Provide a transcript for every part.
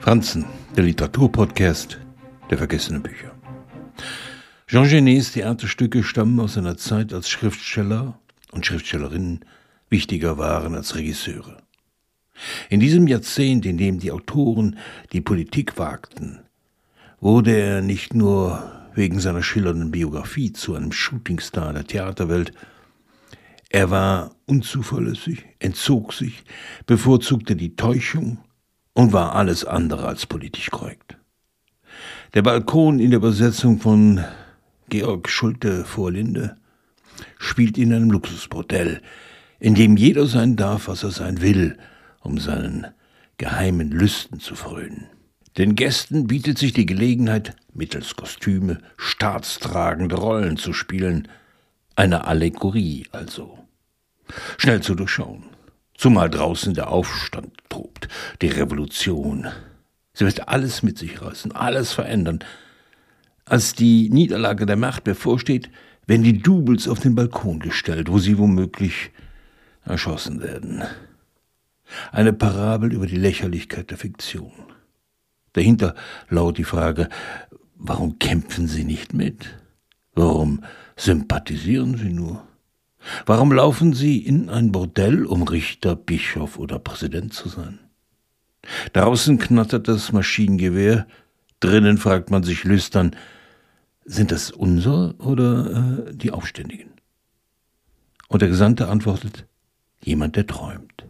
Franzen, der Literaturpodcast der vergessenen Bücher. Jean Genets Theaterstücke stammen aus einer Zeit, als Schriftsteller und Schriftstellerinnen wichtiger waren als Regisseure. In diesem Jahrzehnt, in dem die Autoren die Politik wagten, wurde er nicht nur wegen seiner schillernden Biografie zu einem Shootingstar der Theaterwelt, er war unzuverlässig, entzog sich, bevorzugte die Täuschung und war alles andere als politisch korrekt. Der Balkon in der Übersetzung von Georg Schulte vor Linde spielt in einem Luxusbordell, in dem jeder sein darf, was er sein will, um seinen geheimen Lüsten zu frönen. Den Gästen bietet sich die Gelegenheit, mittels Kostüme staatstragende Rollen zu spielen, eine Allegorie also. Schnell zu durchschauen. Zumal draußen der Aufstand tobt, die Revolution. Sie wird alles mit sich reißen, alles verändern. Als die Niederlage der Macht bevorsteht, werden die Doubles auf den Balkon gestellt, wo sie womöglich erschossen werden. Eine Parabel über die Lächerlichkeit der Fiktion. Dahinter lauert die Frage, warum kämpfen Sie nicht mit? Warum sympathisieren Sie nur? Warum laufen Sie in ein Bordell, um Richter, Bischof oder Präsident zu sein? Draußen knattert das Maschinengewehr, drinnen fragt man sich lüstern, sind das unser oder äh, die Aufständigen? Und der Gesandte antwortet, jemand, der träumt.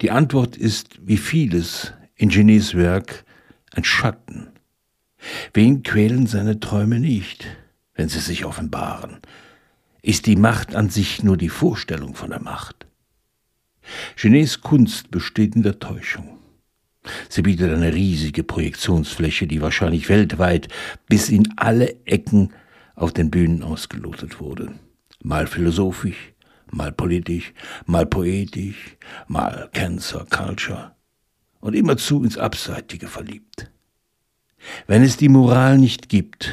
Die Antwort ist, wie vieles in Genets Werk, ein Schatten. Wen quälen seine Träume nicht, wenn sie sich offenbaren? Ist die Macht an sich nur die Vorstellung von der Macht. Genets Kunst besteht in der Täuschung. Sie bietet eine riesige Projektionsfläche, die wahrscheinlich weltweit bis in alle Ecken auf den Bühnen ausgelotet wurde. Mal philosophisch, mal politisch, mal poetisch, mal Cancer Culture und immerzu ins Abseitige verliebt. Wenn es die Moral nicht gibt,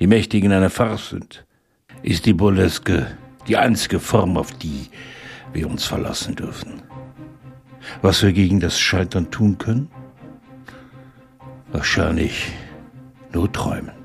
die Mächtigen eine Farce sind, ist die Burleske die einzige Form, auf die wir uns verlassen dürfen. Was wir gegen das Scheitern tun können? Wahrscheinlich nur träumen.